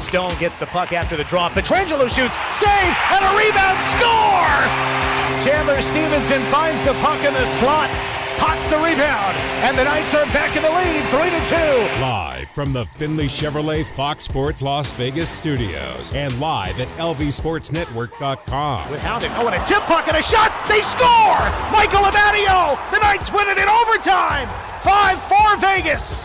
Stone gets the puck after the draw. Pietrangelo shoots, save, and a rebound, score! Chandler Stephenson finds the puck in the slot, pots the rebound, and the Knights are back in the lead, 3 to 2. Live from the Finley Chevrolet Fox Sports Las Vegas studios and live at lvsportsnetwork.com. With Hounded, oh, and a tip puck and a shot, they score! Michael Amadio! The Knights win it in overtime! 5-4 Vegas!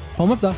home of the.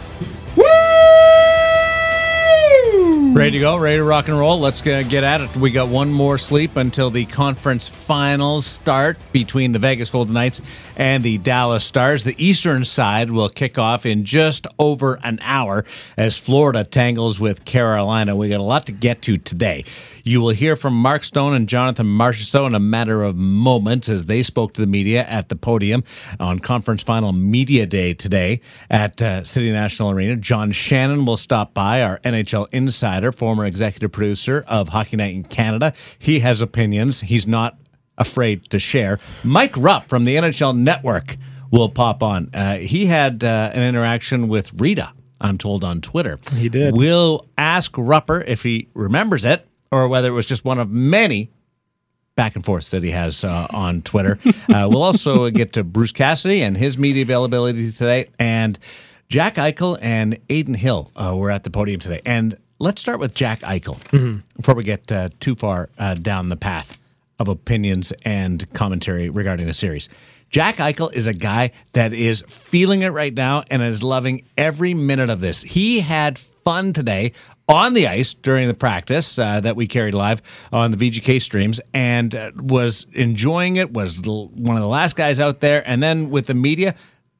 Ready to go, ready to rock and roll. Let's get at it. We got one more sleep until the conference finals start between the Vegas Golden Knights and the Dallas Stars. The eastern side will kick off in just over an hour as Florida tangles with Carolina. We got a lot to get to today. You will hear from Mark Stone and Jonathan Marchessault in a matter of moments as they spoke to the media at the podium on conference final media day today at uh, City National Arena. John Shannon will stop by, our NHL insider, former executive producer of Hockey Night in Canada. He has opinions. He's not afraid to share. Mike Rupp from the NHL Network will pop on. Uh, he had uh, an interaction with Rita. I'm told on Twitter. He did. We'll ask Rupper if he remembers it or whether it was just one of many back and forth that he has uh, on Twitter. Uh, we'll also get to Bruce Cassidy and his media availability today, and Jack Eichel and Adin Hill uh, were at the podium today. And let's start with Jack Eichel mm-hmm. before we get uh, too far uh, down the path of opinions and commentary regarding the series. Jack Eichel is a guy that is feeling it right now and is loving every minute of this. He had fun today on the ice during the practice uh, that we carried live on the VGK streams and uh, was enjoying it, was one of the last guys out there. And then with the media,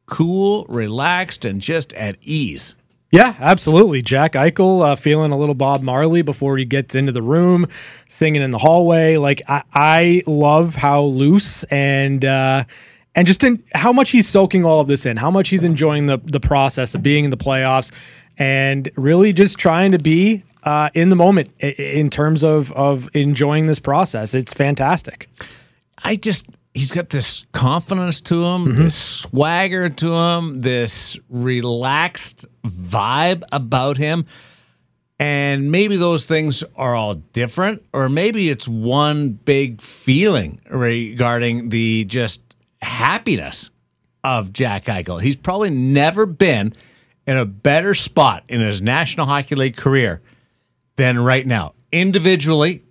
cool, relaxed, and just at ease. Yeah, absolutely. Jack Eichel uh, feeling a little Bob Marley before he gets into the room, singing in the hallway. Like I, I love how loose and uh, and just in how much he's soaking all of this in, how much he's enjoying the the process of being in the playoffs and really just trying to be uh, in the moment in terms of of enjoying this process. It's fantastic. I just he's got this confidence to him, mm-hmm. this swagger to him, this relaxed vibe about him. And maybe those things are all different, or maybe it's one big feeling regarding the just happiness of Jack Eichel. He's probably never been in a better spot in his National Hockey League career than right now, individually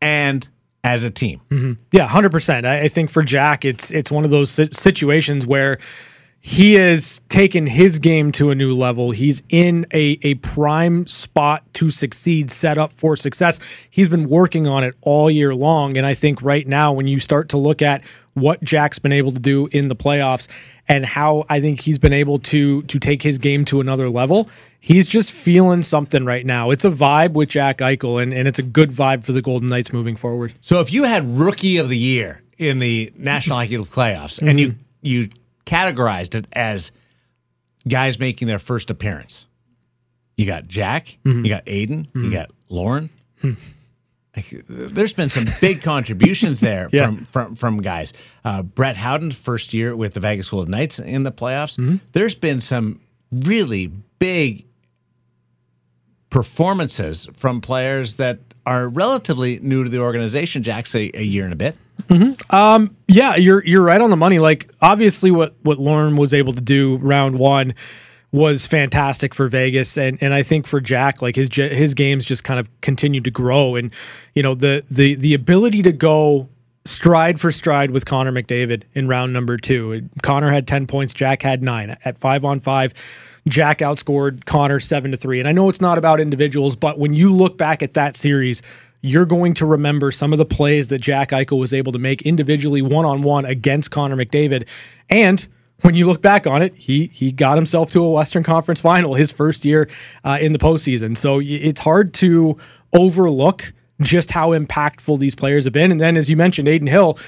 and as a team. Mm-hmm. Yeah, hundred percent. I, think for Jack, it's it's one of those situations where he has taken his game to a new level. He's in a, a prime spot to succeed, set up for success. He's been working on it all year long. And I think right now, when you start to look at what Jack's been able to do in the playoffs and how I think he's been able to to take his game to another level, he's just feeling something right now. It's a vibe with Jack Eichel, and, and it's a good vibe for the Golden Knights moving forward. So if you had rookie of the year in the National Hockey League playoffs mm-hmm. and you you categorized it as guys making their first appearance. You got Jack, mm-hmm. you got Adin, mm-hmm. you got Laurent. Hmm. Like, there's been some big contributions there yeah. from, from from guys. Uh, Brett Howden's first year with the Vegas Golden Knights in the playoffs. Mm-hmm. There's been some really big performances from players that are relatively new to the organization. Jack's a, a year and a bit. Mm-hmm. Um, yeah, you're you're right on the money. Like obviously, what what Laurent was able to do round one was fantastic for Vegas, and and I think for Jack, like his his games just kind of continued to grow, and you know the the the ability to go stride for stride with Connor McDavid in round number two. Connor had ten points, Jack had nine at five on five. Jack outscored Connor seven to three, and I know it's not about individuals, but when you look back at that series you're going to remember some of the plays that Jack Eichel was able to make individually one on one against Connor McDavid. And when you look back on it, he he got himself to a Western Conference final his first year uh, in the postseason. So it's hard to overlook just how impactful these players have been. And then, as you mentioned, Adin Hill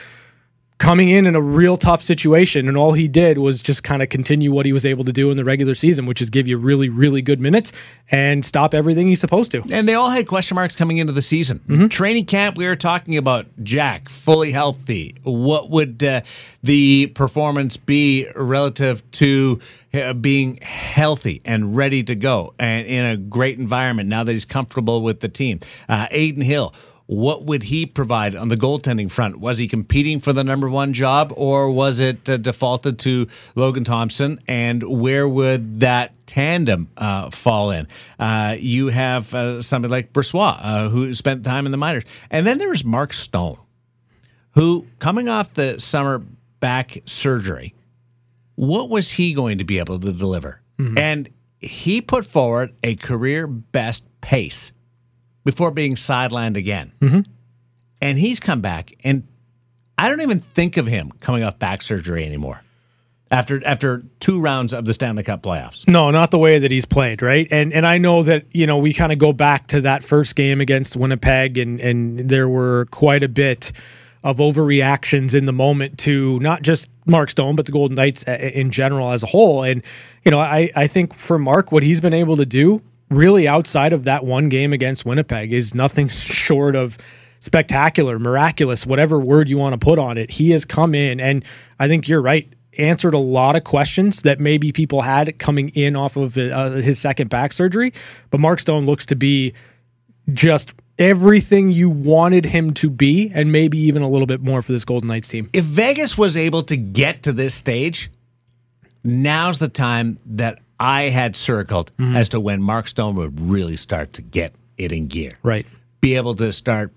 coming in in a real tough situation, and all he did was just kind of continue what he was able to do in the regular season, which is give you really, really good minutes and stop everything he's supposed to. And they all had question marks coming into the season. Mm-hmm. Training camp, we were talking about Jack fully healthy. What would uh, the performance be relative to? Uh, being healthy and ready to go and in a great environment now that he's comfortable with the team. Uh, Adin Hill, what would he provide on the goaltending front? Was he competing for the number one job, or was it uh, defaulted to Logan Thompson? And where would that tandem uh, fall in? Uh, you have uh, somebody like Brossoit, uh, who spent time in the minors, and then there was Mark Stone, who coming off the summer back surgery, what was he going to be able to deliver? Mm-hmm. And he put forward a career best pace before being sidelined again. Mm-hmm. And he's come back, and I don't even think of him coming off back surgery anymore. After after two rounds of the Stanley Cup playoffs. No, not the way that he's played, right? And and I know that, you know, we kind of go back to that first game against Winnipeg and and there were quite a bit of overreactions in the moment to not just Mark Stone, but the Golden Knights uh, in general as a whole. And, you know, I, I think for Mark, what he's been able to do really outside of that one game against Winnipeg is nothing short of spectacular, miraculous, whatever word you want to put on it. He has come in, and I think you're right, answered a lot of questions that maybe people had coming in off of uh, his second back surgery. But Mark Stone looks to be just everything you wanted him to be, and maybe even a little bit more for this Golden Knights team. If Vegas was able to get to this stage, now's the time that I had circled mm-hmm. as to when Mark Stone would really start to get it in gear. Right. Be able to start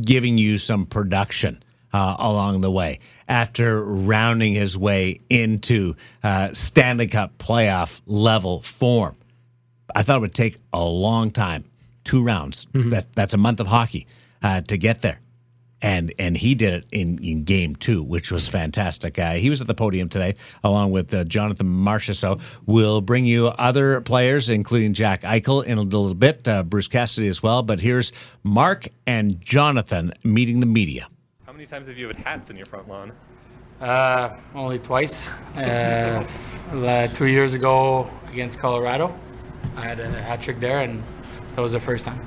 giving you some production uh, along the way after rounding his way into uh, Stanley Cup playoff level form. I thought it would take a long time, two rounds. Mm-hmm. That, that's a month of hockey uh, to get there and and he did it in, in game two, which was fantastic. Uh, he was at the podium today along with uh, Jonathan Marchessault. We'll bring you other players, including Jack Eichel, in a little bit, uh, Bruce Cassidy as well. But here's Mark and Jonathan meeting the media. How many times have you had hats in your front lawn? Uh, only twice. Uh, two years ago against Colorado, I had a hat trick there, and that was the first time.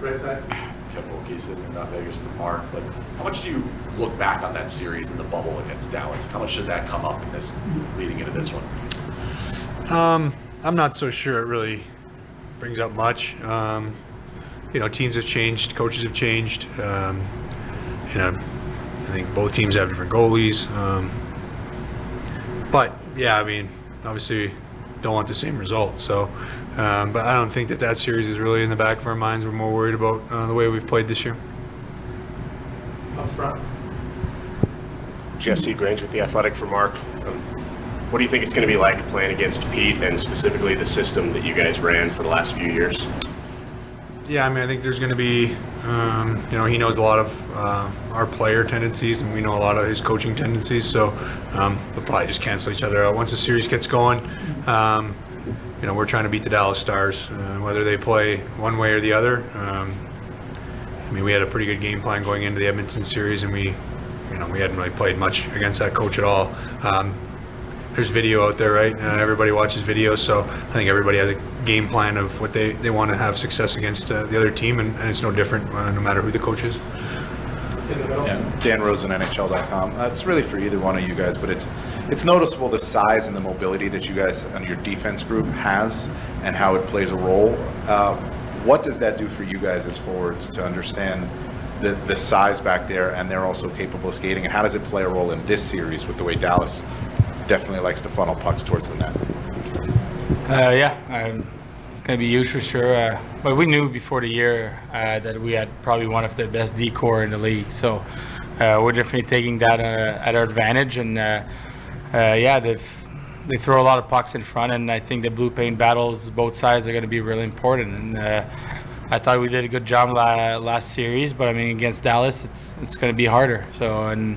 Right side. Kevin Wilkie sitting in Vegas for Mark. Like, how much do you look back on that series in the bubble against Dallas? How much does that come up in this leading into this one? Um, I'm not so sure it really brings up much. Um, you know, teams have changed, coaches have changed. Um, you know, I think both teams have different goalies. Um, but yeah, I mean, obviously don't want the same result. So, um, but I don't think that that series is really in the back of our minds. We're more worried about uh, the way we've played this year. Up front. Jesse Granger with the Athletic for Mark. Um, what do you think it's going to be like playing against Pete and specifically the system that you guys ran for the last few years? Yeah, I mean, I think there's going to be, um, you know, he knows a lot of uh, our player tendencies, and we know a lot of his coaching tendencies. So um, they'll probably just cancel each other out once the series gets going. Um, you know, we're trying to beat the Dallas Stars, uh, whether they play one way or the other. Um, I mean, we had a pretty good game plan going into the Edmonton series, and we, you know, we hadn't really played much against that coach at all. Um, there's video out there, right? Uh, everybody watches video, so I think everybody has a game plan of what they, they want to have success against uh, the other team, and, and, it's no different uh, no matter who the coach is. Yeah, Dan Rosen, NHL.com. That's really for either one of you guys, but it's it's noticeable the size and the mobility that you guys and your defense group has, and how it plays a role. Uh, what does that do for you guys as forwards to understand the, the size back there, and they're also capable of skating, and how does it play a role in this series with the way Dallas definitely likes to funnel pucks towards the net. Uh, yeah, um, it's going to be huge for sure. Uh, but we knew before the year uh, that we had probably one of the best D core in the league. So uh, we're definitely taking that uh, at our advantage. And uh, yeah, they they throw a lot of pucks in front, and I think the blue paint battles, both sides, are going to be really important. And I thought we did a good job la- last series, but I mean against Dallas, it's it's going to be harder. So and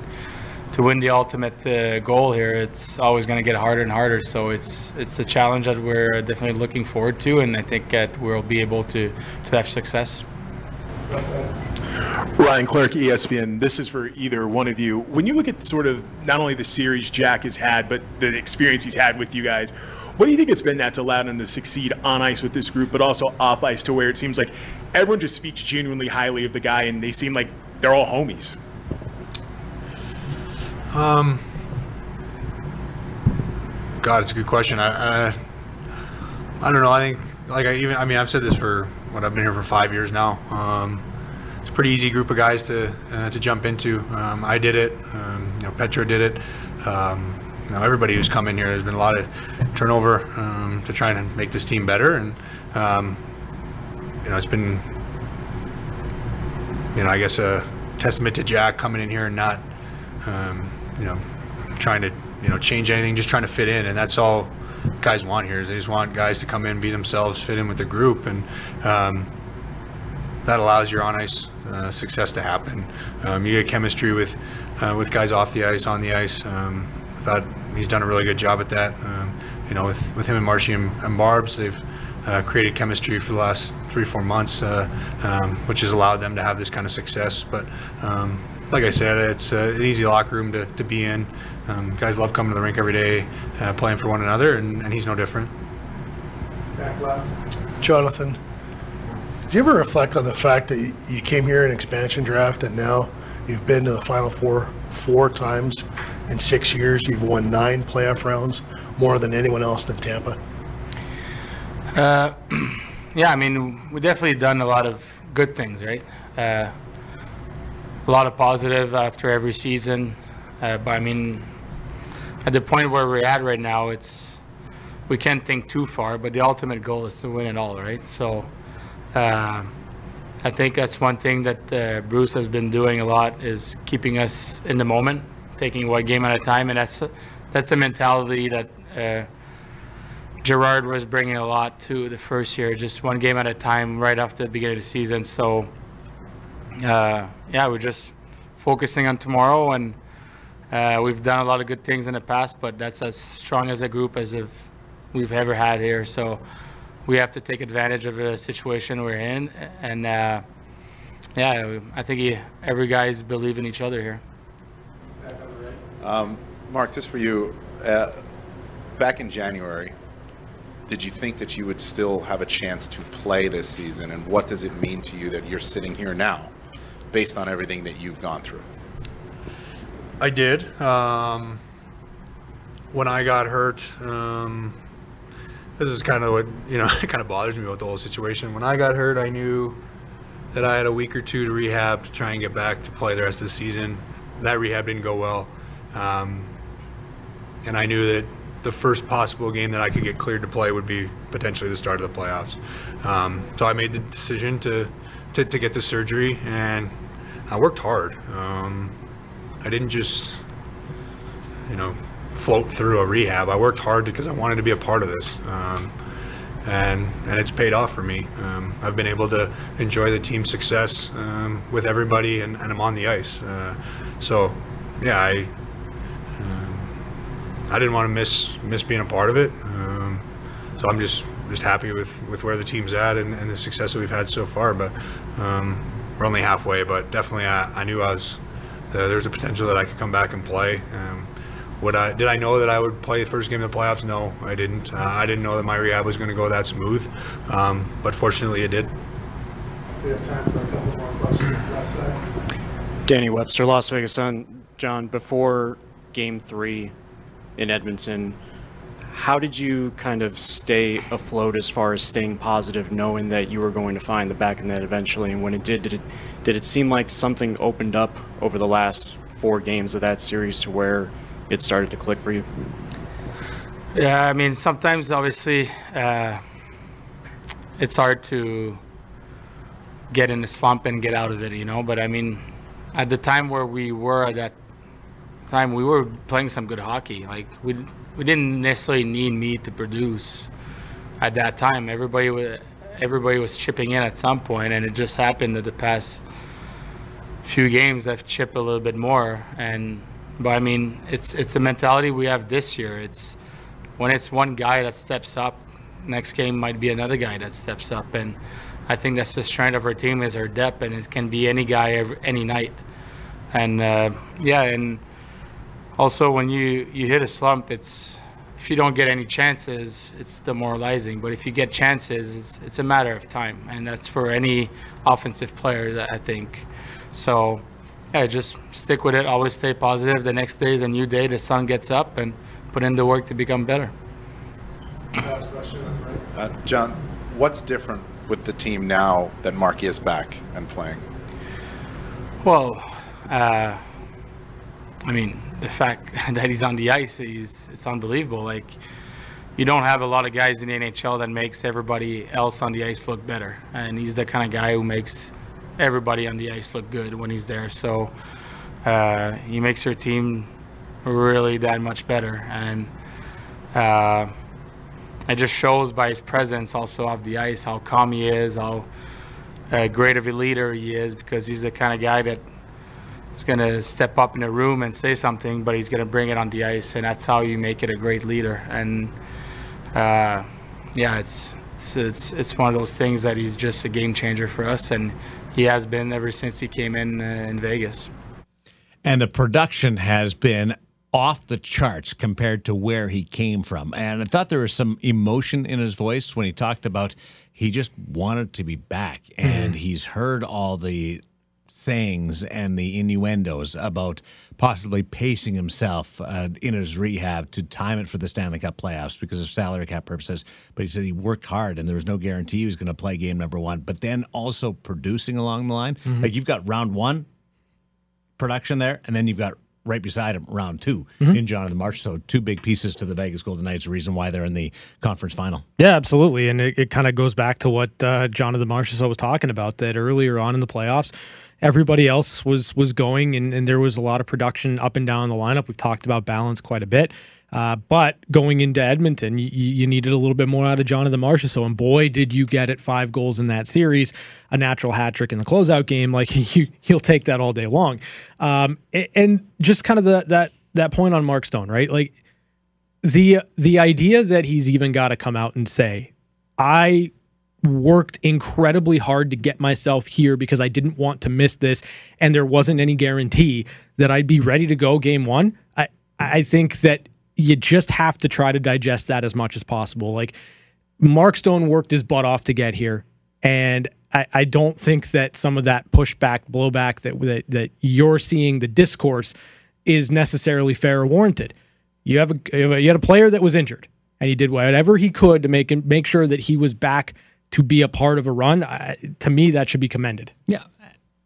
to win the ultimate uh, goal here, it's always going to get harder and harder. So it's it's a challenge that we're definitely looking forward to, and I think that we'll be able to to have success. Ryan Clark, ESPN. This is for either one of you. When you look at sort of not only the series Jack has had, but the experience he's had with you guys, what do you think it's been that's allowed him to succeed on ice with this group, but also off ice to where it seems like everyone just speaks genuinely highly of the guy and they seem like they're all homies? Um, God, it's a good question. I, I, I don't know. I think, like, I even, I mean, I've said this for what I've been here for five years now. Um, it's a pretty easy group of guys to uh, to jump into. Um, I did it. Um, you know, Petra did it. Um, you know, everybody who's come in here, there's been a lot of turnover um, to try and make this team better, and um, you know, it's been, you know, I guess a testament to Jack coming in here and not, you know, trying to you know change anything, just trying to fit in, and that's all guys want here. Is they just want guys to come in, be themselves, fit in with the group, and um, that allows your on ice uh, success to happen. Um, you get chemistry with uh, with guys off the ice, on the ice. Um, I thought he's done a really good job at that. Um, you know, with, with him and Marshy and, and Barbs, they've uh, created chemistry for the last three, four months, uh, um, which has allowed them to have this kind of success. But um, like I said, it's uh, an easy locker room to, to be in. Um, guys love coming to the rink every day, uh, playing for one another, and, and he's no different. Jonathan, do you ever reflect on the fact that you came here in expansion draft and now you've been to the Final Four four times in six years? You've won nine playoff rounds, more than anyone else than Tampa. Uh, yeah, I mean, we definitely done a lot of good things, right? Uh, a lot of positive after every season, uh, but I mean, at the point where we're at right now, it's we can't think too far. But the ultimate goal is to win it all, right? So. Uh, I think that's one thing that uh, Bruce has been doing a lot is keeping us in the moment, taking one game at a time, and that's a, that's a mentality that uh, Gerard was bringing a lot to the first year, just one game at a time, right after the beginning of the season. So, uh, yeah, we're just focusing on tomorrow, and uh, we've done a lot of good things in the past, but that's as strong as a group as if we've ever had here. So we have to take advantage of the situation we're in, and uh, yeah, I think he, every guys believe in each other here. Um, Mark, this for you. Uh, back in January, did you think that you would still have a chance to play this season, and what does it mean to you that you're sitting here now, based on everything that you've gone through? I did. Um, when I got hurt, um, this is kind of what you know it kind of bothers me about the whole situation. When I got hurt, I knew that I had a week or two to rehab to try and get back to play the rest of the season. That rehab didn't go well, um, and I knew that the first possible game that I could get cleared to play would be potentially the start of the playoffs. Um, so I made the decision to, to, to get the surgery, and I worked hard. Um, I didn't just, you know, float through a rehab. I worked hard because I wanted to be a part of this. Um, and and it's paid off for me. Um, I've been able to enjoy the team success um, with everybody, and, and, I'm on the ice. Uh, so, yeah, I um, I didn't want to miss miss being a part of it. Um, so I'm just just happy with, with where the team's at and, and the success that we've had so far. But um, we're only halfway. But definitely, I, I knew I was uh, there's a potential that I could come back and play. Um, would I did I know that I would play the first game of the playoffs? No, I didn't. Uh, I didn't know that my rehab was going to go that smooth, um, but fortunately, it did. We have time for a couple more questions. Danny Webster, Las Vegas Sun. John, before Game Three in Edmonton, how did you kind of stay afloat as far as staying positive, knowing that you were going to find the back of the net eventually? And when it did, did it did it seem like something opened up over the last four games of that series to where it started to click for you? Yeah, I mean, sometimes obviously uh, it's hard to get in a slump and get out of it, you know. But I mean, at the time where we were at that time, we were playing some good hockey. Like we we didn't necessarily need me to produce at that time. Everybody was everybody was chipping in at some point, and it just happened that the past few games I've chipped a little bit more and But I mean, it's it's a mentality we have this year. It's when it's one guy that steps up, next game might be another guy that steps up, and I think that's the strength of our team is our depth, and it can be any guy every, any night. And uh, yeah, and also when you you hit a slump, it's if you don't get any chances, it's demoralizing. But if you get chances, it's, it's a matter of time, and that's for any offensive player. I think so. Yeah, just stick with it. Always stay positive. The next day is a new day. The sun gets up, and put in the work to become better. Uh, John, what's different with the team now that Mark is back and playing? Well, uh, I mean, the fact that he's on the ice is it's unbelievable. Like you don't have a lot of guys in the NHL that makes everybody else on the ice look better, and he's the kind of guy who makes everybody on the ice look good when he's there. So uh, he makes your team really that much better, and uh, it just shows by his presence also off the ice how calm he is, how uh, great of a leader he is, because he's the kind of guy that is going to step up in a room and say something, but he's going to bring it on the ice, and that's how you make it a great leader. And uh, yeah, it's, it's it's it's one of those things that he's just a game changer for us, and he has been ever since he came in uh, in Vegas. And the production has been off the charts compared to where he came from. And I thought there was some emotion in his voice when he talked about he just wanted to be back, and mm-hmm. he's heard all the sayings and the innuendos about possibly pacing himself uh, in his rehab to time it for the Stanley Cup playoffs because of salary cap purposes. But he said he worked hard and there was no guarantee he was going to play game number one. But then also producing along the line. Mm-hmm. Like you've got round one production there, and then you've got right beside him round 2 mm-hmm. in Jonathan March. So two big pieces to the Vegas Golden Knights, reason why they're in the conference final. Yeah, absolutely. And it, it kind of goes back to what uh, Jonathan Marchessault was talking about that earlier on in the playoffs everybody else was was going and, and, there was a lot of production up and down the lineup. We've talked about balance quite a bit. Uh, but going into Edmonton, you, you, needed a little bit more out of Jonathan So, and boy, did you get it! Five goals in that series, a natural hat trick in the closeout game. Like you, he'll take that all day long. Um, and, and just kind of the, that that point on Mark Stone, right? Like the the idea that he's even got to come out and say, "I worked incredibly hard to get myself here because I didn't want to miss this and there wasn't any guarantee that I'd be ready to go game 1. I I think that you just have to try to digest that as much as possible. Like Mark Stone worked his butt off to get here and I, I don't think that some of that pushback, blowback that, that that you're seeing the discourse is necessarily fair or warranted. You have a you had a player that was injured, and he did whatever he could to make make sure that he was back to be a part of a run, I, to me, that should be commended. Yeah.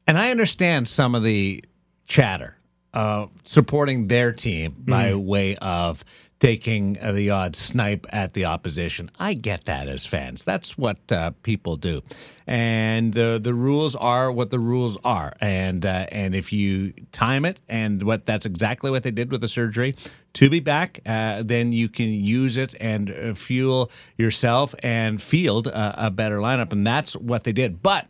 And I understand some of the chatter uh, supporting their team by way of taking uh, the odd snipe at the opposition. I get that as fans. That's what uh, people do, and the the rules are what the rules are. And uh, and if you time it, and what that's exactly what they did with the surgery. To be back, uh, then you can use it and uh, fuel yourself and field a better lineup, and that's what they did. But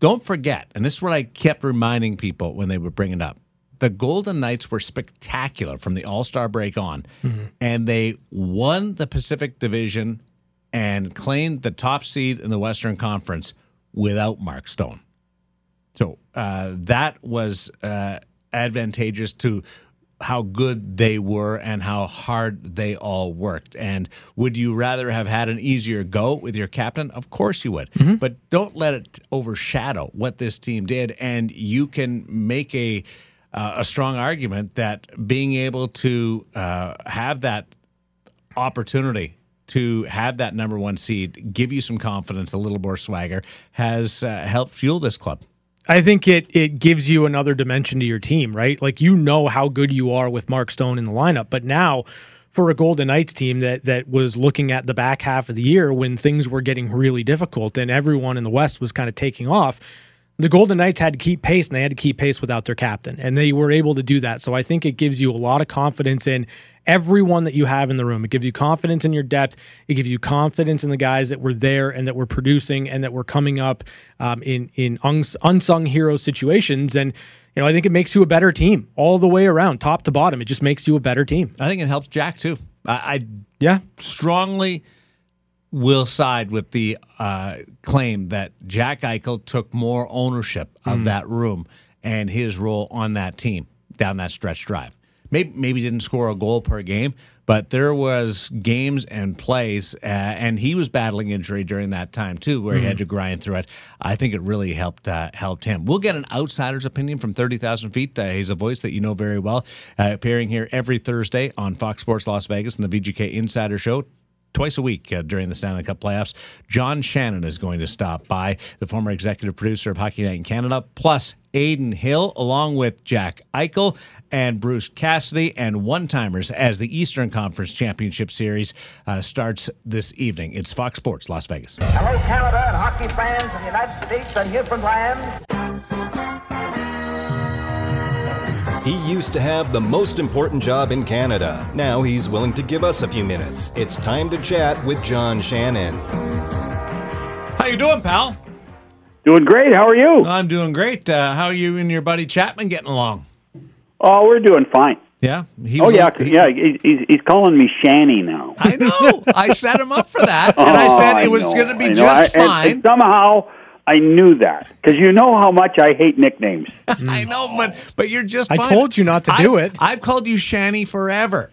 don't forget, and this is what I kept reminding people when they would bring it up the Golden Knights were spectacular from the All Star break on, mm-hmm. and they won the Pacific Division and claimed the top seed in the Western Conference without Mark Stone. So uh, that was uh, advantageous to how good they were and how hard they all worked. And would you rather have had an easier go with your captain? Of course you would. Mm-hmm. But don't let it overshadow what this team did. And you can make a uh, a strong argument that being able to uh, have that opportunity to have that number one seed, give you some confidence, a little more swagger, has uh, helped fuel this club. I think it it gives you another dimension to your team, right? Like you know how good you are with Mark Stone in the lineup, but now for a Golden Knights team that that was looking at the back half of the year when things were getting really difficult and everyone in the West was kind of taking off, the Golden Knights had to keep pace and they had to keep pace without their captain, and they were able to do that. So I think it gives you a lot of confidence in everyone that you have in the room. It gives you confidence in your depth. It gives you confidence in the guys that were there and that were producing and that were coming up um, in in uns- unsung hero situations. And you know, I think it makes you a better team all the way around, top to bottom. It just makes you a better team. I think it helps Jack too. I, I yeah strongly will side with the uh, claim that Jack Eichel took more ownership of Mm. that room and his role on that team down that stretch drive. Maybe maybe didn't score a goal per game, but there was games and plays, uh, and he was battling injury during that time too, where he Mm. had to grind through it. I think it really helped uh, helped him. We'll get an outsider's opinion from thirty thousand feet. Uh, he's a voice that you know very well, uh, appearing here every Thursday on Fox Sports Las Vegas and the VGK Insider Show twice a week uh, during the Stanley Cup playoffs. John Shannon is going to stop by, the former executive producer of Hockey Night in Canada, plus Adin Hill, along with Jack Eichel and Bruce Cassidy, and one timers as the Eastern Conference Championship Series uh, starts this evening. It's Fox Sports Las Vegas. Hello, Canada and hockey fans in the United States and Newfoundland. He used to have the most important job in Canada. Now he's willing to give us a few minutes. It's time to chat with John Shannon. How you doing, pal? Doing great. How are you? I'm doing great. Uh, how are you and your buddy Chapman getting along? Oh, we're doing fine. Yeah. He oh yeah, a- he- yeah. He's, he's he's calling me Shanny now. I know. I set him up for that, and I Oh, said it was going to be I just I- and- fine. and somehow I knew that because you know how much I hate nicknames. I know, but but you're just. I fine. told you not to do I've- it. I've called you Shanny forever.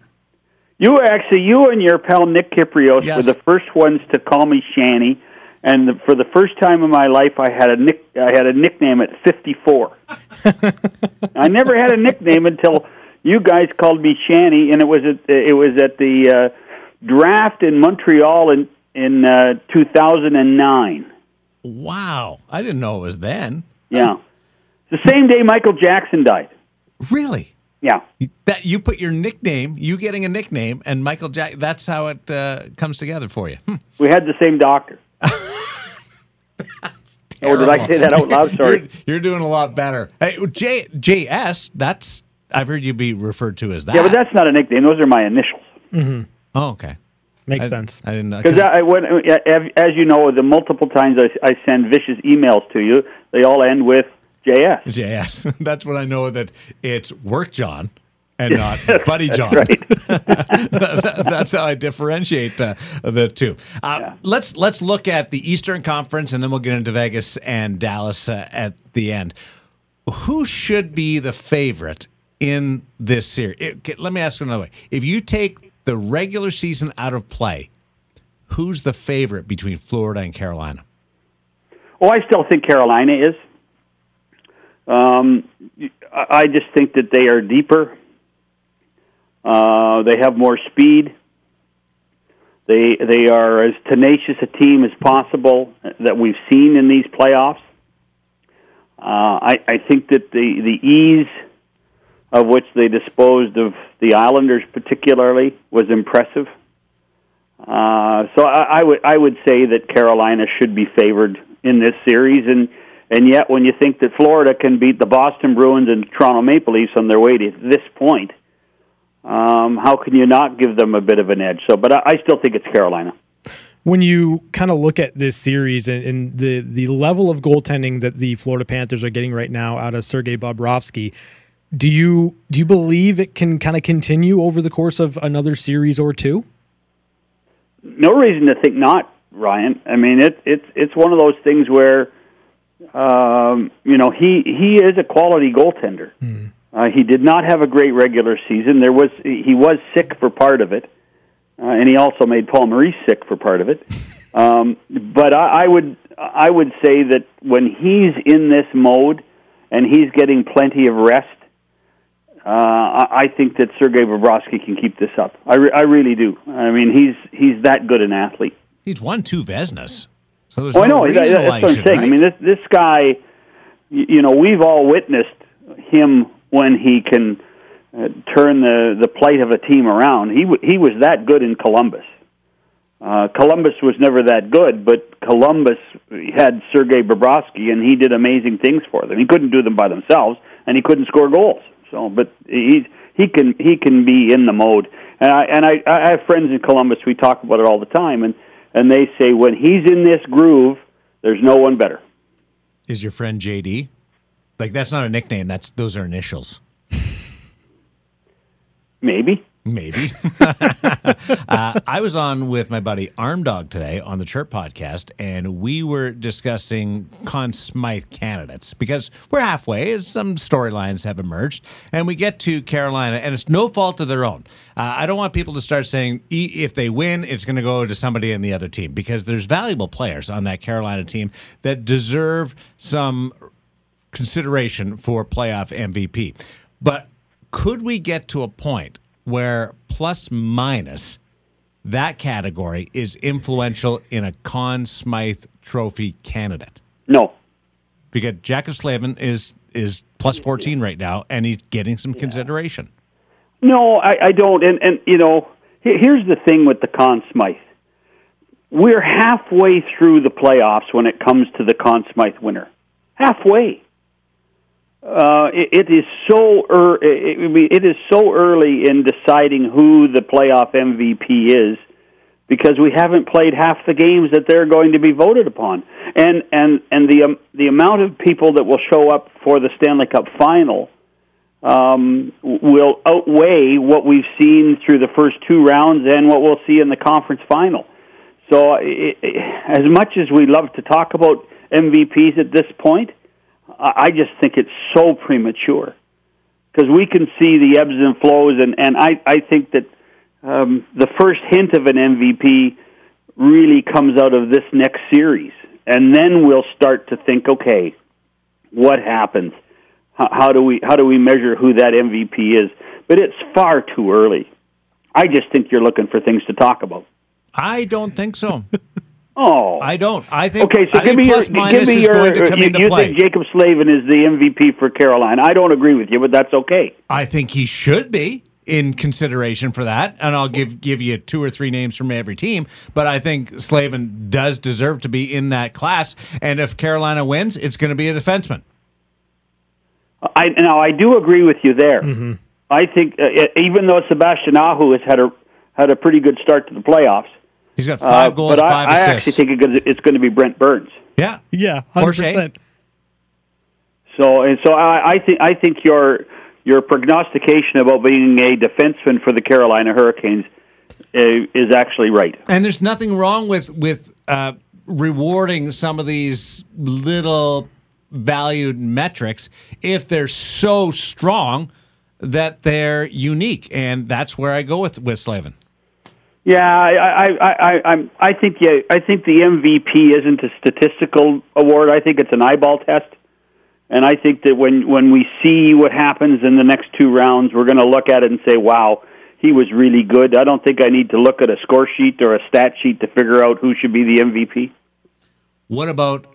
You were actually you and your pal Nick Kypreos Yes. were the first ones to call me Shanny, and the, for the first time in my life, I had a nick I had a nickname at fifty four. I never had a nickname until you guys called me Shanny, and it was at it was at the uh, draft in Montreal in in uh, two thousand and nine. Wow, I didn't know it was then. Yeah, the same day Michael Jackson died. Really? Yeah. That you put your nickname, you getting a nickname, and Michael Jack. That's how it uh, comes together for you. Hmm. We had the same doctor. or did I say that out loud? Sorry. You're, you're doing a lot better. Hey, J JS. That's I've heard you be referred to as that. Yeah, but that's not a nickname. Those are my initials. Mm-hmm. Oh, okay. Makes I- sense. I didn't know Because I, when, as you know, the multiple times I, I send vicious emails to you, they all end with JS. JS. That's when I know that it's work John and not Buddy That's John. right. That's how I differentiate the, the two. Uh, Let's let's look at the Eastern Conference, and then we'll get into Vegas and Dallas uh, at the end. Who should be the favorite in this series? It- let me ask you another way: If you take the regular season out of play, who's the favorite between Florida and Carolina? Well, I still think Carolina is. Um, I I just think that they are deeper. Uh, they have more speed. They they are as tenacious a team as possible that we've seen in these playoffs. Uh, I, I think that the the ease of which they disposed of the Islanders, particularly, was impressive. Uh, so I, I would I would say that Carolina should be favored in this series, and and yet when you think that Florida can beat the Boston Bruins and Toronto Maple Leafs on their way to this point, um, how can you not give them a bit of an edge? So, but I, I still think it's Carolina. when you kind of look at this series and, and the the level of goaltending that the Florida Panthers are getting right now out of Sergei Bobrovsky, do you do you believe it can kind of continue over the course of another series or two? no reason to think not, Ryan. I mean, it, it's it's one of those things where, um, you know, he he is a quality goaltender. Uh, he did not have a great regular season. There was he was sick for part of it, uh, and he also made Paul Maurice sick for part of it. Um, but I, I would I would say that when he's in this mode and he's getting plenty of rest, uh, I I think that Sergei Bobrovsky can keep this up. I, re- I really do. I mean, he's he's that good an athlete. He's won two Vezinas. So there's Oh, I know. That- that's what I'm saying. I mean, this this guy, you know, we've all witnessed him when he can uh, turn the the plight of a team around. He w- he was that good in Columbus. Uh, Columbus was never that good, but Columbus had Sergei Bobrovsky, and he did amazing things for them. He couldn't do them by themselves, and he couldn't score goals. So, but he's he can he can be in the mode. And I and I, I have friends in Columbus. We talk about it all the time, and and they say when he's in this groove, there's no one better. Is your friend JD? Like that's not a nickname. That's those are initials. Maybe. Maybe. uh, I was on with my buddy Armdog today on the Chirp podcast, and we were discussing Conn Smythe candidates because we're halfway. Some storylines have emerged, and we get to Carolina, and it's no fault of their own. Uh, I don't want people to start saying if they win, it's going to go to somebody in the other team because there's valuable players on that Carolina team that deserve some consideration for playoff MVP. But could we get to a point where plus minus that category is influential in a Conn Smythe Trophy candidate? No, because Jaccob Slavin is is plus fourteen right now, and he's getting some consideration. No, I, I don't. And and you know, here's the thing with the Conn Smythe. We're halfway through the playoffs when it comes to the Conn Smythe winner. Halfway. Uh, it, it is so er, it, it is so early in deciding who the playoff MVP is because we haven't played half the games that they're going to be voted upon, and and and the um, the amount of people that will show up for the Stanley Cup final um, will outweigh what we've seen through the first two rounds and what we'll see in the conference final. So, it, it, as much as we love to talk about MVPs at this point, I just think it's so premature because we can see the ebbs and flows, and and I I think that um, the first hint of an MVP really comes out of this next series, and then we'll start to think, okay, what happens? How, how do we how do we measure who that MVP is? But it's far too early. I just think you're looking for things to talk about. I don't think so. Oh, I don't. I think. Okay, so I give me your give me your. going to come you into you play. think Jaccob Slavin is the MVP for Carolina? I don't agree with you, but that's okay. I think he should be in consideration for that, and I'll give give you two or three names from every team. But I think Slavin does deserve to be in that class, and if Carolina wins, it's going to be a defenseman. I now I do agree with you there. I think uh, even though Sebastian Aho has had a had a pretty good start to the playoffs, He's got five uh, goals, but I, five I assists. actually think it's- it's going to be Brent Burns. Yeah, yeah, hundred percent. So and so I, I think I think your your prognostication about being a defenseman for the Carolina Hurricanes uh, is actually right. And there's nothing wrong with with uh, rewarding some of these little valued metrics if they're so strong that they're unique, and that's where I go with with Slavin. Yeah, I I I I I'm, I think yeah, I think the MVP isn't a statistical award. I think it's an eyeball test. And I think that when when we see what happens in the next two rounds, we're going to look at it and say, "Wow, he was really good." I don't think I need to look at a score sheet or a stat sheet to figure out who should be the MVP. What about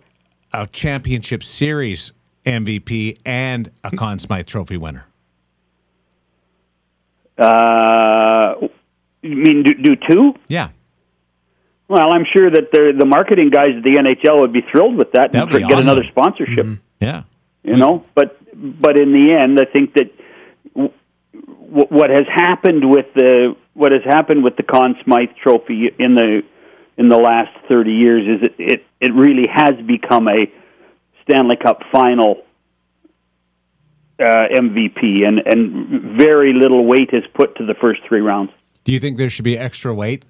a championship series MVP and a Conn Smythe Trophy winner? Uh, you mean do, do two? Yeah. Well, I'm sure that the the marketing guys at the NHL would be thrilled with that and That'd be get another awesome. sponsorship. Yeah. You know, but but in the end, I think that w- w- what has happened with the what has happened with the Conn Smythe Trophy in the in the last thirty years is it it, it really has become a Stanley Cup final uh, MVP, and and very little weight is put to the first three rounds. Do you think there should be extra weight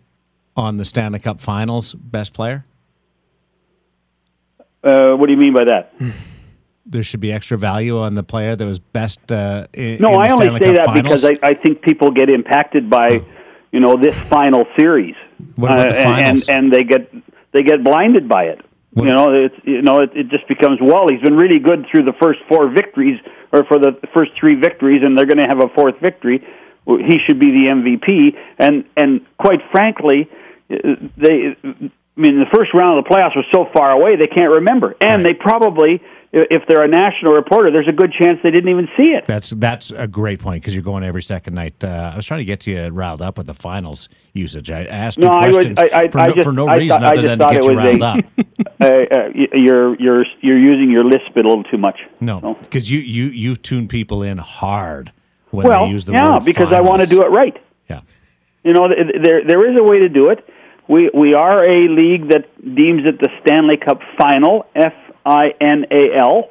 on the Stanley Cup Finals best player? Uh, what do you mean by that? There should be extra value on the player that was best. Uh, in, No, in I only Stanley say Cup that Finals? because I, I think people get impacted by, you know, this final series. What Uh, and, and they get they get blinded by it. You know, it's you know, it, it just becomes well. He's been really good through the first four victories, or for the first three victories, and they're going to have a fourth victory. He should be the MVP. And and quite frankly, they I mean, the first round of the playoffs was so far away they can't remember, and they probably, if they're a national reporter, there's a good chance they didn't even see it. That's that's a great point because you're going every second night. Uh, I was trying to get you riled up with the finals usage. I asked No, you I questions. I, I, for, no, just, for no reason thought, other than to get you riled up. a. uh, uh, you're you're you're using your lisp a little too much. No, because you you you tune people in hard when well, they use the yeah, word because I want to do it right. Yeah. You know, there there is a way to do it. We we are a league that deems it the Stanley Cup Final, F I N A L,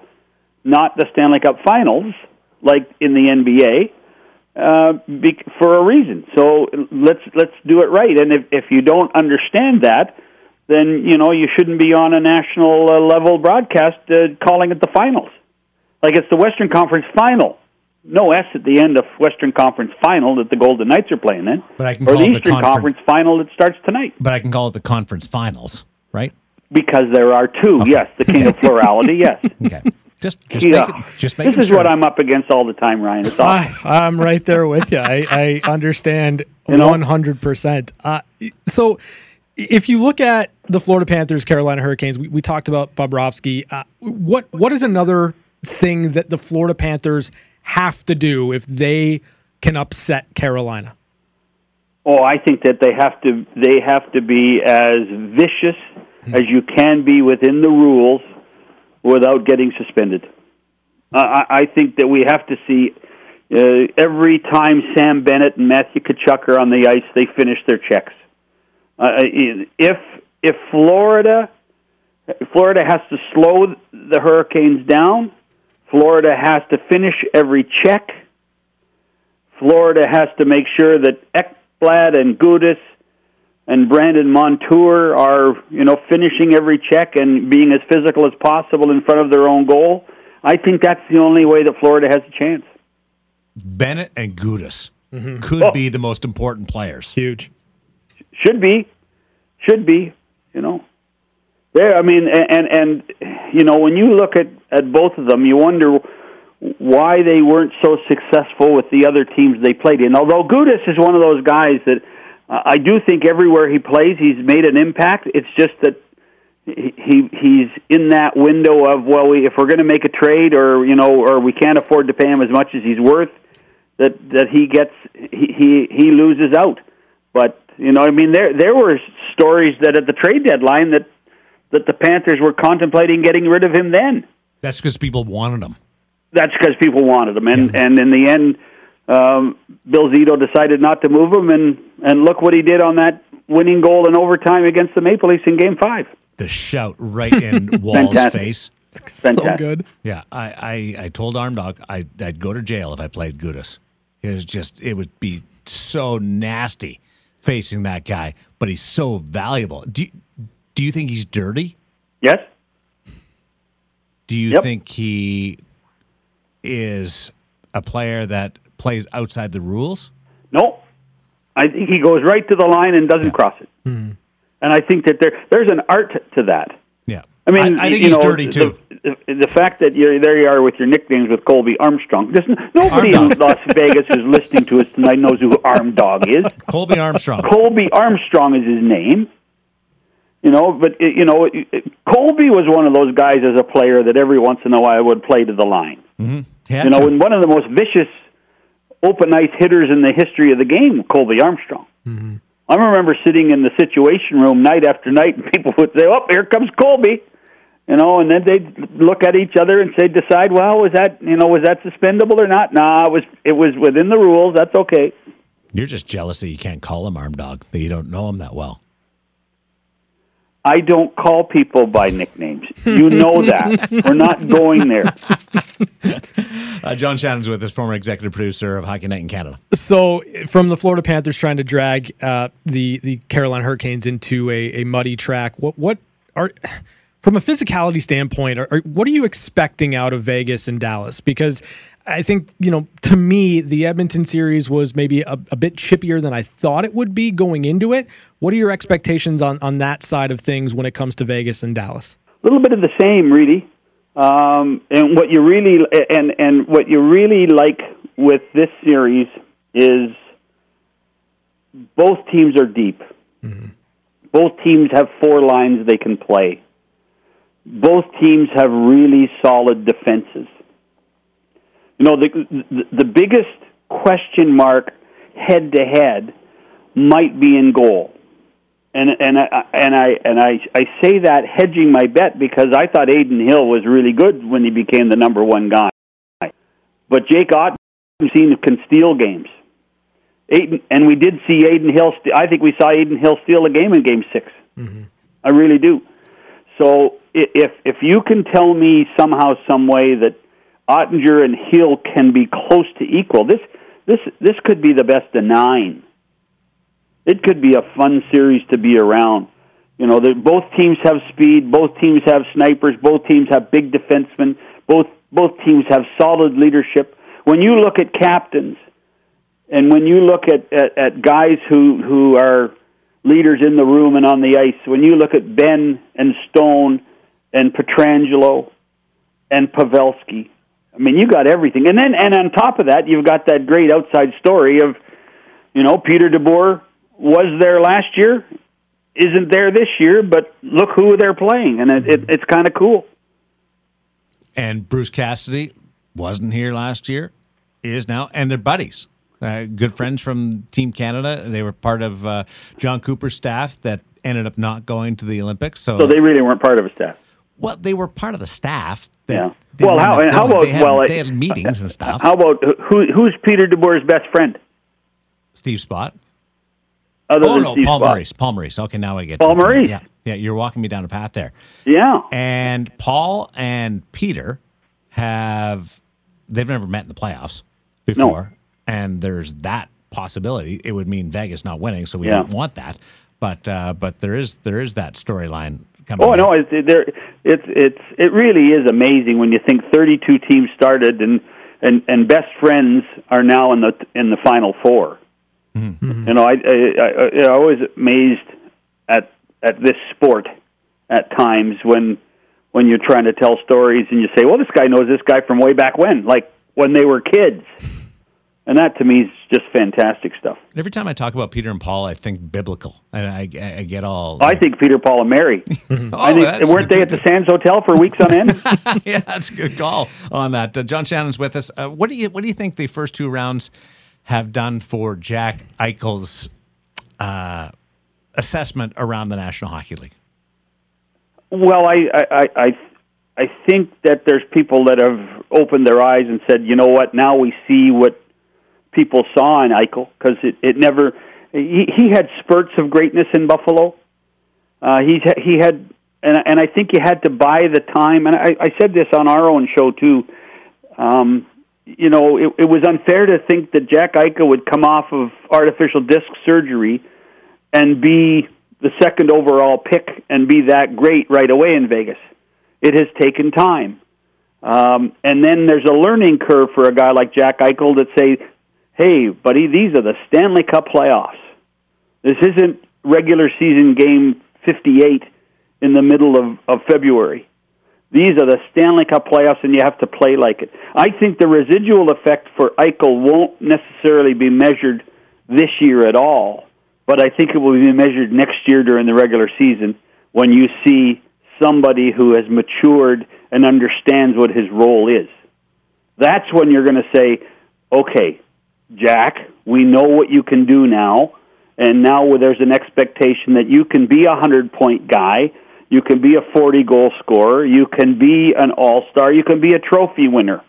not the Stanley Cup Finals, like in the NBA, uh, bec- for a reason. So let's let's do it right. And if if you don't understand that, then you know you shouldn't be on a national uh, level broadcast uh, calling it the finals. Like it's the Western Conference Final. No S at the end of Western Conference Final that the Golden Knights are playing in, But I can or call the it the Eastern conference- Conference Final that starts tonight. But I can call it the conference finals, right? Because there are two. Yes, the king of plurality. Yes. Okay. Just just Yeah. make it, just this make is what I'm up against all the time, Ryan. It's awesome. I, I'm right there with you. I, I understand You know? 100%. Uh, so if you look at the Florida Panthers, Carolina Hurricanes, we, we talked about Bobrovsky. Uh, what What is another thing that the Florida Panthers have to do if they can upset Carolina? Oh, I think that they have to they have to be as vicious Hmm. as you can be within the rules without getting suspended. Uh, I, I think that we have to see uh, every time Sam Bennett and Matthew Tkachuk are on the ice, they finish their checks. Uh, if if Florida Florida has to slow the Hurricanes down, Florida has to finish every check. Florida has to make sure that Ekblad and Gudas and Brandon Montour are, you know, finishing every check and being as physical as possible in front of their own goal. I think that's the only way that Florida has a chance. Bennett and Gudas Mm-hmm. could Oh. be the most important players. Huge. Should be, should be, you know. There, I mean, and and, and you know, when you look at at both of them, you wonder why they weren't so successful with the other teams they played in. Although Gudas is one of those guys that uh, I do think everywhere he plays, he's made an impact. It's just that he he- he's in that window of well, we, if we're going to make a trade, or you know, or we can't afford to pay him as much as he's worth, that that he gets he he, he loses out. But you know, I mean, there there were stories that at the trade deadline that that the Panthers were contemplating getting rid of him. Then That's because people wanted him. that's because people wanted him, and and in the end, um, Bill Zito decided not to move him, and and look what he did on that winning goal in overtime against the Maple Leafs in Game Five. The shout right in Wall's Fantastic. face. Fantastic. good. Yeah, I, I, I told Armdog I, I'd go to jail if I played Gudas. It was just, it would be so nasty facing that guy, but he's so valuable. Do you, do you think he's dirty? Yes. Do you Yep. think he is a player that plays outside the rules? No, I think he goes right to the line and doesn't cross it. Hmm. And I think that there there's an art to that. Yeah. I mean, I, I think you he's know, dirty too. The, the fact that you're there, you are with your nicknames with Colby Armstrong. There's n- nobody in Las Vegas who's listening to us tonight knows who Arm Dog is. Colby Armstrong. Colby Armstrong is his name. You know, but uh, you know, it- it- Colby was one of those guys as a player that every once in a while would play to the line. Mm-hmm. You know, and one of the most vicious open ice hitters in the history of the game, Colby Armstrong. I remember sitting in the situation room night after night, and people would say, "Oh, here comes Colby," you know, and then they'd look at each other and say, "Decide, well, was that you know was that suspendable or not?" Nah, it was it was within the rules. That's okay. You're just jealous that you can't call him Armdog, that you don't know him that well. I don't call people by nicknames. You know that. We're not going there. Uh, John Shannon's with us, former executive producer of Hockey Night in Canada. So, from the Florida Panthers trying to drag uh, the the Carolina Hurricanes into a, a muddy track, what what are from a physicality standpoint, are, are, what are you expecting out of Vegas and Dallas? Because I think you know, to me, the Edmonton series was maybe a, a bit chippier than I thought it would be going into it. What are your expectations on on that side of things when it comes to Vegas and Dallas? A little bit of the same, really. Um, and what you really and and what you really like with this series is both teams are deep. Both teams have four lines they can play. Both teams have really solid defenses. Know, the the, the biggest question mark head to head might be in goal. And and I and I and I I say that hedging my bet because I thought Adin Hill was really good when he became the number one guy. But Jake Otten seen can steal games. Adin, and we did see Adin Hill. I think we saw Adin Hill steal a game in Game 6 mm-hmm. I really do. So if if you can tell me somehow, some way that Oettinger and Hill can be close to equal, this this this could be the best of nine. It could be a fun series to be around. You know, both teams have speed, both teams have snipers, both teams have big defensemen, both both teams have solid leadership. When you look at captains, and when you look at, at, at guys who, who are leaders in the room and on the ice, when you look at Benn and Stone and Pietrangelo and Pavelski, I mean, you got everything. And then, and on top of that, you've got that great outside story of, you know, Peter DeBoer was there last year, isn't there this year, but look who they're playing, and it, it, it's kind of cool. And Bruce Cassidy wasn't here last year, is now, and they're buddies. Uh, good friends from Team Canada. They were part of uh, Jon Cooper's staff that ended up not going to the Olympics. So, So they really weren't part of a staff. Well, they were part of the staff. That Yeah. didn't Well, how end how about they had, well, they it- had meetings and stuff. How about who who's Peter DeBoer's best friend? Steve Spott. Other oh than no, Steve Paul Spott. Maurice. Paul Maurice. Okay, now I get Paul to it. Maurice. Yeah, yeah. You're walking me down a path there. Yeah. And Paul and Peter have they've never met in the playoffs before, and there's that possibility. It would mean Vegas not winning, so we Yeah. don't want that. But uh, but there is there is that storyline coming. Oh in. no, it's there. It's it's it really is amazing when you think 32 teams started and and and best friends are now in the in the final 4 Mm-hmm. You know, I I, I I always amazed at at this sport at times when when you're trying to tell stories and you say, well, this guy knows this guy from way back when, like when they were kids, and that to me is just fantastic stuff. Every time I talk about Peter and Paul, I think biblical, and I, I get all. I think Peter, Paul, and Mary. I think Oh, weren't they at the Sands Hotel for weeks on end? yeah, that's a good call on that. Uh, John Shannon's with us. Uh, what do you what do you think the first two rounds have done for Jack Eichel's uh, assessment around the National Hockey League? Well, I, I, I, I I think that there's people that have opened their eyes and said, you know what, now we see what people saw in Eichel because it, it never. He, he had spurts of greatness in Buffalo. Uh, he's he had, and and I think you had to buy the time. And I, I said this on our own show too. Um, you know, it, it was unfair to think that Jack Eichel would come off of artificial disc surgery and be the second overall pick and be that great right away in Vegas. It has taken time. Um, and then there's a learning curve for a guy like Jack Eichel that say, hey, buddy, these are the Stanley Cup playoffs. This isn't regular season game 58 in the middle of, of February. These are the Stanley Cup playoffs, and you have to play like it. I think the residual effect for Eichel won't necessarily be measured this year at all, but I think it will be measured next year during the regular season when you see somebody who has matured and understands what his role is. That's when you're going to say, okay, Jack, we know what you can do now, and now there's an expectation that you can be a 100 point guy. You can be a 40 goal scorer. You can be an all star. You can be a trophy winner.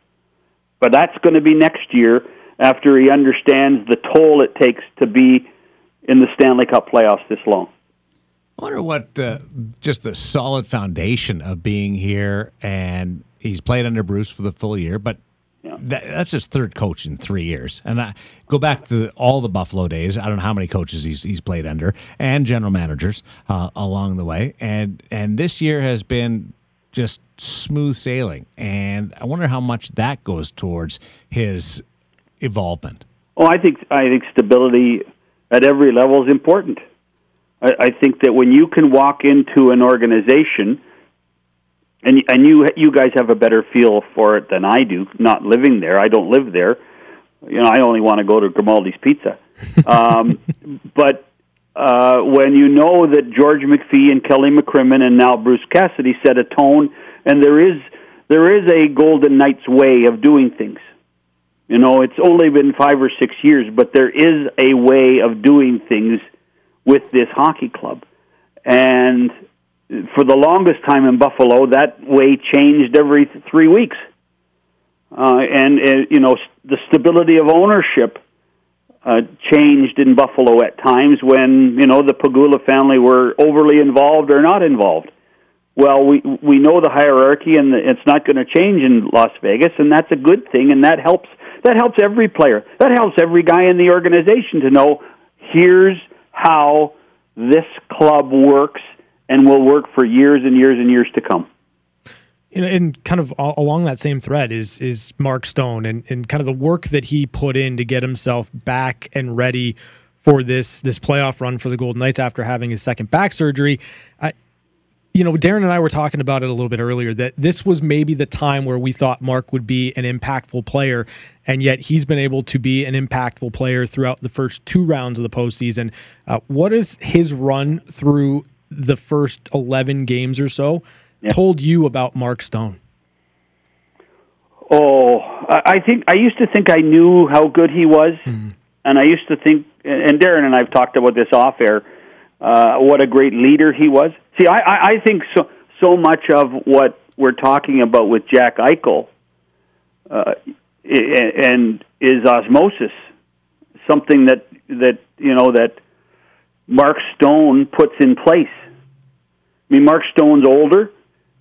But that's going to be next year after he understands the toll it takes to be in the Stanley Cup playoffs this long. I wonder what uh, just the solid foundation of being here, and he's played under Bruce for the full year, but that, that's his third coach in three years. And I go back to all the Buffalo days. I don't know how many coaches he's he's played under and general managers uh, along the way, and and this year has been just smooth sailing. And I wonder how much that goes towards his involvement. Oh, I think I think stability at every level is important. I, I think that when you can walk into an organization, and and you you guys have a better feel for it than I do, not living there. I don't live there. You know, I only want to go to Grimaldi's Pizza. Um, but uh, when you know that George McPhee and Kelly McCrimmon and now Bruce Cassidy set a tone, and there is there is a Golden Knights way of doing things. You know, it's only been five or six years, but there is a way of doing things with this hockey club. And for the longest time in Buffalo, that way changed every three weeks. Uh, and, uh, you know, the stability of ownership uh, changed in Buffalo at times when, you know, the Pegula family were overly involved or not involved. Well, we we know the hierarchy, and the, it's not going to change in Las Vegas, and that's a good thing, and that helps that helps every player. That helps every guy in the organization to know here's how this club works and will work for years and years and years to come. Know, and kind of along that same thread is is Mark Stone and, and kind of the work that he put in to get himself back and ready for this this playoff run for the Golden Knights after having his second back surgery. I, you know, Darren and I were talking about it a little bit earlier that this was maybe the time where we thought Mark would be an impactful player, and yet he's been able to be an impactful player throughout the first two rounds of the postseason. Uh, what is his run through the first 11 games or so yeah. told you about Mark Stone? Oh, I think I used to think I knew how good he was, mm-hmm. and I used to think, and Darren and I've talked about this off air, uh, what a great leader he was See, I, I think so so much of what we're talking about with Jack Eichel uh, and is osmosis, something that that you know that Mark Stone puts in place. I mean, Mark Stone's older.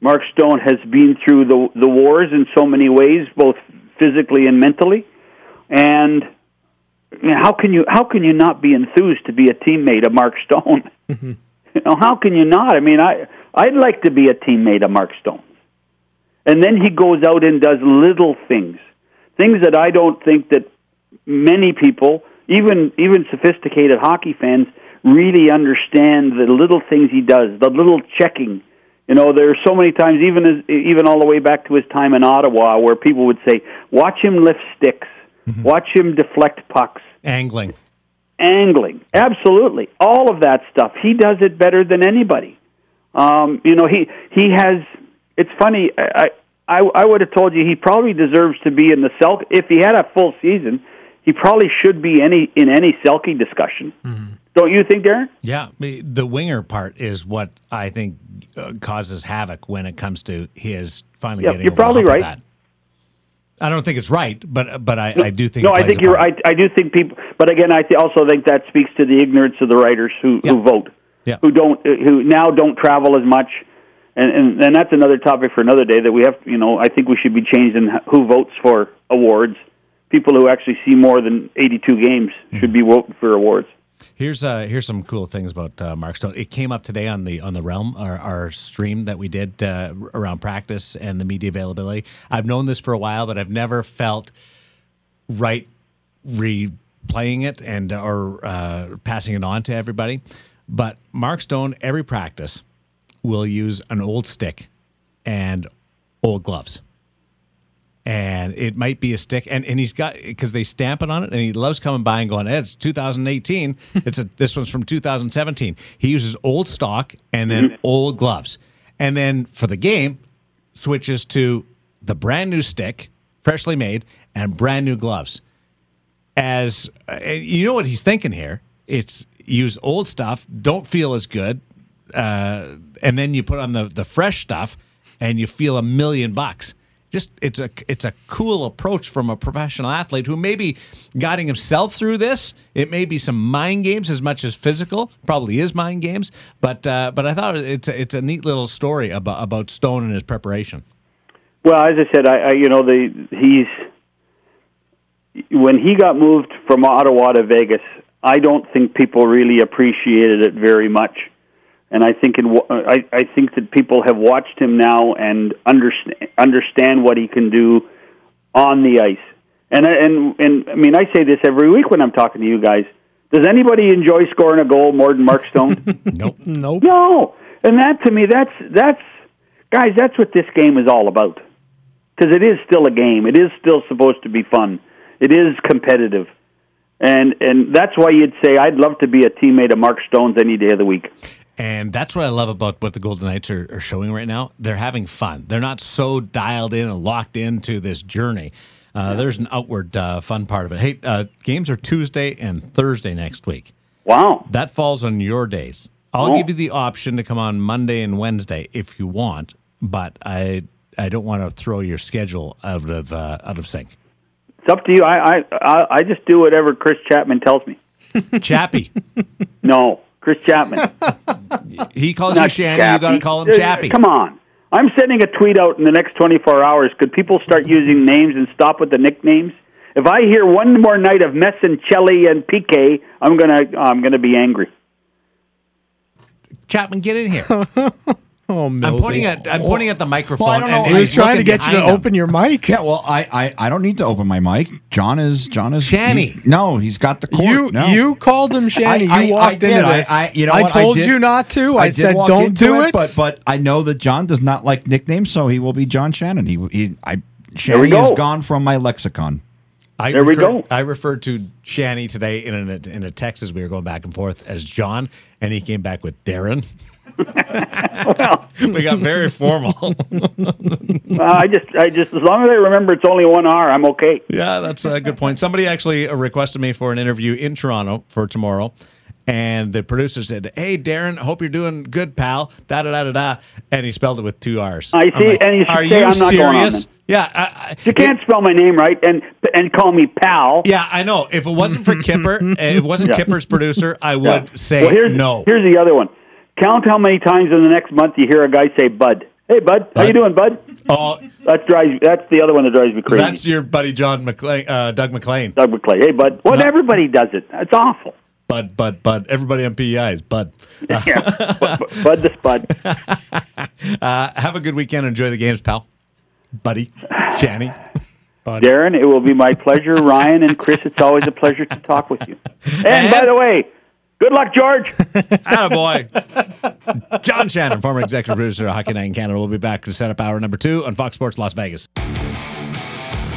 Mark Stone has been through the the wars in so many ways, both physically and mentally. And how can you how can you not be enthused to be a teammate of Mark Stone? Mm-hmm. You know, how can you not? I mean, I I'd like to be a teammate of Mark Stone. And then he goes out and does little things, things that I don't think that many people, even even sophisticated hockey fans, really understand the little things he does, the little checking. You know, there are so many times, even as even all the way back to his time in Ottawa, where people would say, "Watch him lift sticks, mm-hmm. watch him deflect pucks, angling." angling, absolutely, all of that stuff. He does it better than anybody. Um, you know, he he has. It's funny. I I, I would have told you he probably deserves to be in the Selke. If he had a full season, he probably should be any in any Selke discussion. Mm-hmm. Don't you think, Darren? Yeah, the winger part is what I think uh, causes havoc when it comes to his finally yeah, getting. You're probably right. I don't think it's right, but but I, I do think. No, I think you're. I, I do think people. But again, I th- also think that speaks to the ignorance of the writers who yeah. who vote, yeah. who don't, who now don't travel as much, and, and and that's another topic for another day. That we have, you know, I think we should be changing who votes for awards. People who actually see more than 82 games mm-hmm. should be voting for awards. Here's uh, here's some cool things about uh, Mark Stone. It came up today on the on the Realm, our, our stream that we did uh, around practice and the media availability. I've known this for a while, but I've never felt right replaying it and or uh, passing it on to everybody. But Mark Stone, every practice, will use an old stick and old gloves and it might be a stick and, and he's got because they stamp it on it and he loves coming by and going hey, it's 2018 it's a this one's from 2017 he uses old stock and then mm-hmm. old gloves. And then for the game switches to the brand new stick freshly made and brand new gloves. As uh, you know what he's thinking here? It's use old stuff don't feel as good uh, and then you put on the the fresh stuff and you feel a million bucks just it's a it's a cool approach from a professional athlete who may be guiding himself through this. It may be some mind games as much as physical. Probably is mind games, but uh, but I thought it's a, it's a neat little story about about Stone and his preparation. Well, as I said, I, I you know the he's when he got moved from Ottawa to Vegas. I don't think people really appreciated it very much and I think in I, I think that people have watched him now and understand understand what he can do on the ice. And and and I mean I say this every week when I'm talking to you guys. Does anybody enjoy scoring a goal more than Mark Stone? nope. Nope. No. And that to me that's that's guys that's what this game is all about. Cuz it is still a game. It is still supposed to be fun. It is competitive. and and that's why you'd say I'd love to be a teammate of Mark Stone's any day of the week. And that's what I love about what the Golden Knights are, are showing right now. They're having fun. They're not so dialed in and locked into this journey. Uh, There's an outward uh, fun part of it. Hey, uh, games are Tuesday and Thursday next week. Wow. That falls on your days. I'll Oh. give you the option to come on Monday and Wednesday if you want, but I I don't want to throw your schedule out of uh, out of sync. It's up to you. I I I, I just do whatever Chris Chapman tells me. Chappie. No, Chris Chapman. He calls Not you Shanny. You got to call him Chappie. Come on. I'm sending a tweet out in the next 24 hours. Could people start using names and stop with the nicknames? If I hear one more night of Messincelli and Piquet, I'm gonna I'm gonna be angry. Chapman, get in here. Oh, I'm pointing at I'm oh. pointing at the microphone. Well, I don't know. and- He was he's trying to get you to him. open your mic. Yeah, well, I, I, I don't need to open my mic. John is John is Shanny. he's- No, he's got the cord. You no. you called him Shanny. I- I- you I walked did. into I- this. I- you know I what? I told did- you not to. I, did said don't do it. but but I know that John does not like nicknames, so he will be John Shannon. He, he I Shanny go. is gone from my lexicon. I There we go. I referred to Shanny today in a, in a text as we were going back and forth as John, and he came back with Darren. We got very formal. Uh, I just I just as long as I remember it's only one R, I'm okay. yeah, that's a good point. Somebody actually uh, requested me for an interview in Toronto for tomorrow. And the producer said, "Hey, Darren, hope you're doing good, pal." Da da da da da, and he spelled it with two R's. I see, like, and you are say you I'm not serious? Yeah, I, I, You can't spell my name right and and call me pal. yeah, I know. If it wasn't for Kipper, if it wasn't Yeah. Kipper's producer, I would Yeah. say well, here's, no. Here's the other one. Count how many times in the next month you hear a guy say "Bud." Hey, Bud, how you doing, Bud? Oh, That drives. That's the other one that drives me crazy. that's your buddy John McLean, uh, Doug McLean. Doug McClay. Hey, Bud. Well, No. everybody does it. It's awful. Bud, Bud, Bud. Everybody on PEI is Bud. Yeah, Bud, Bud the Spud. Uh, have a good weekend. Enjoy the games, pal. Buddy, Shanny. Darren, it will be my pleasure. Ryan and Chris, it's always a pleasure to talk with you. And, by the way, good luck, George. Boy. John Shannon, former executive producer of Hockey Night in Canada, will be back to set up hour number two on Fox Sports Las Vegas.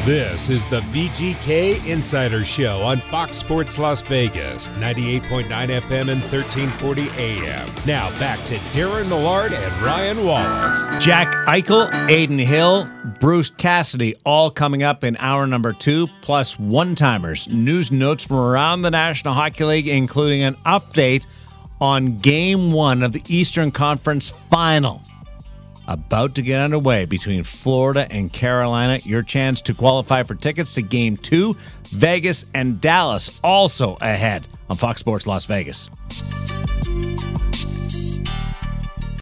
This is the VGK Insider Show on Fox Sports Las Vegas, 98.9 FM and 1340 AM. Now back to Darren Millard and Ryan Wallace. Jack Eichel, Aiden Hill, Bruce Cassidy, all coming up in hour number two, plus one timers. News notes from around the National Hockey League, including an update on game one of the Eastern Conference final about to get underway between Florida and Carolina. Your chance to qualify for tickets to Game 2, Vegas and Dallas also ahead on Fox Sports Las Vegas.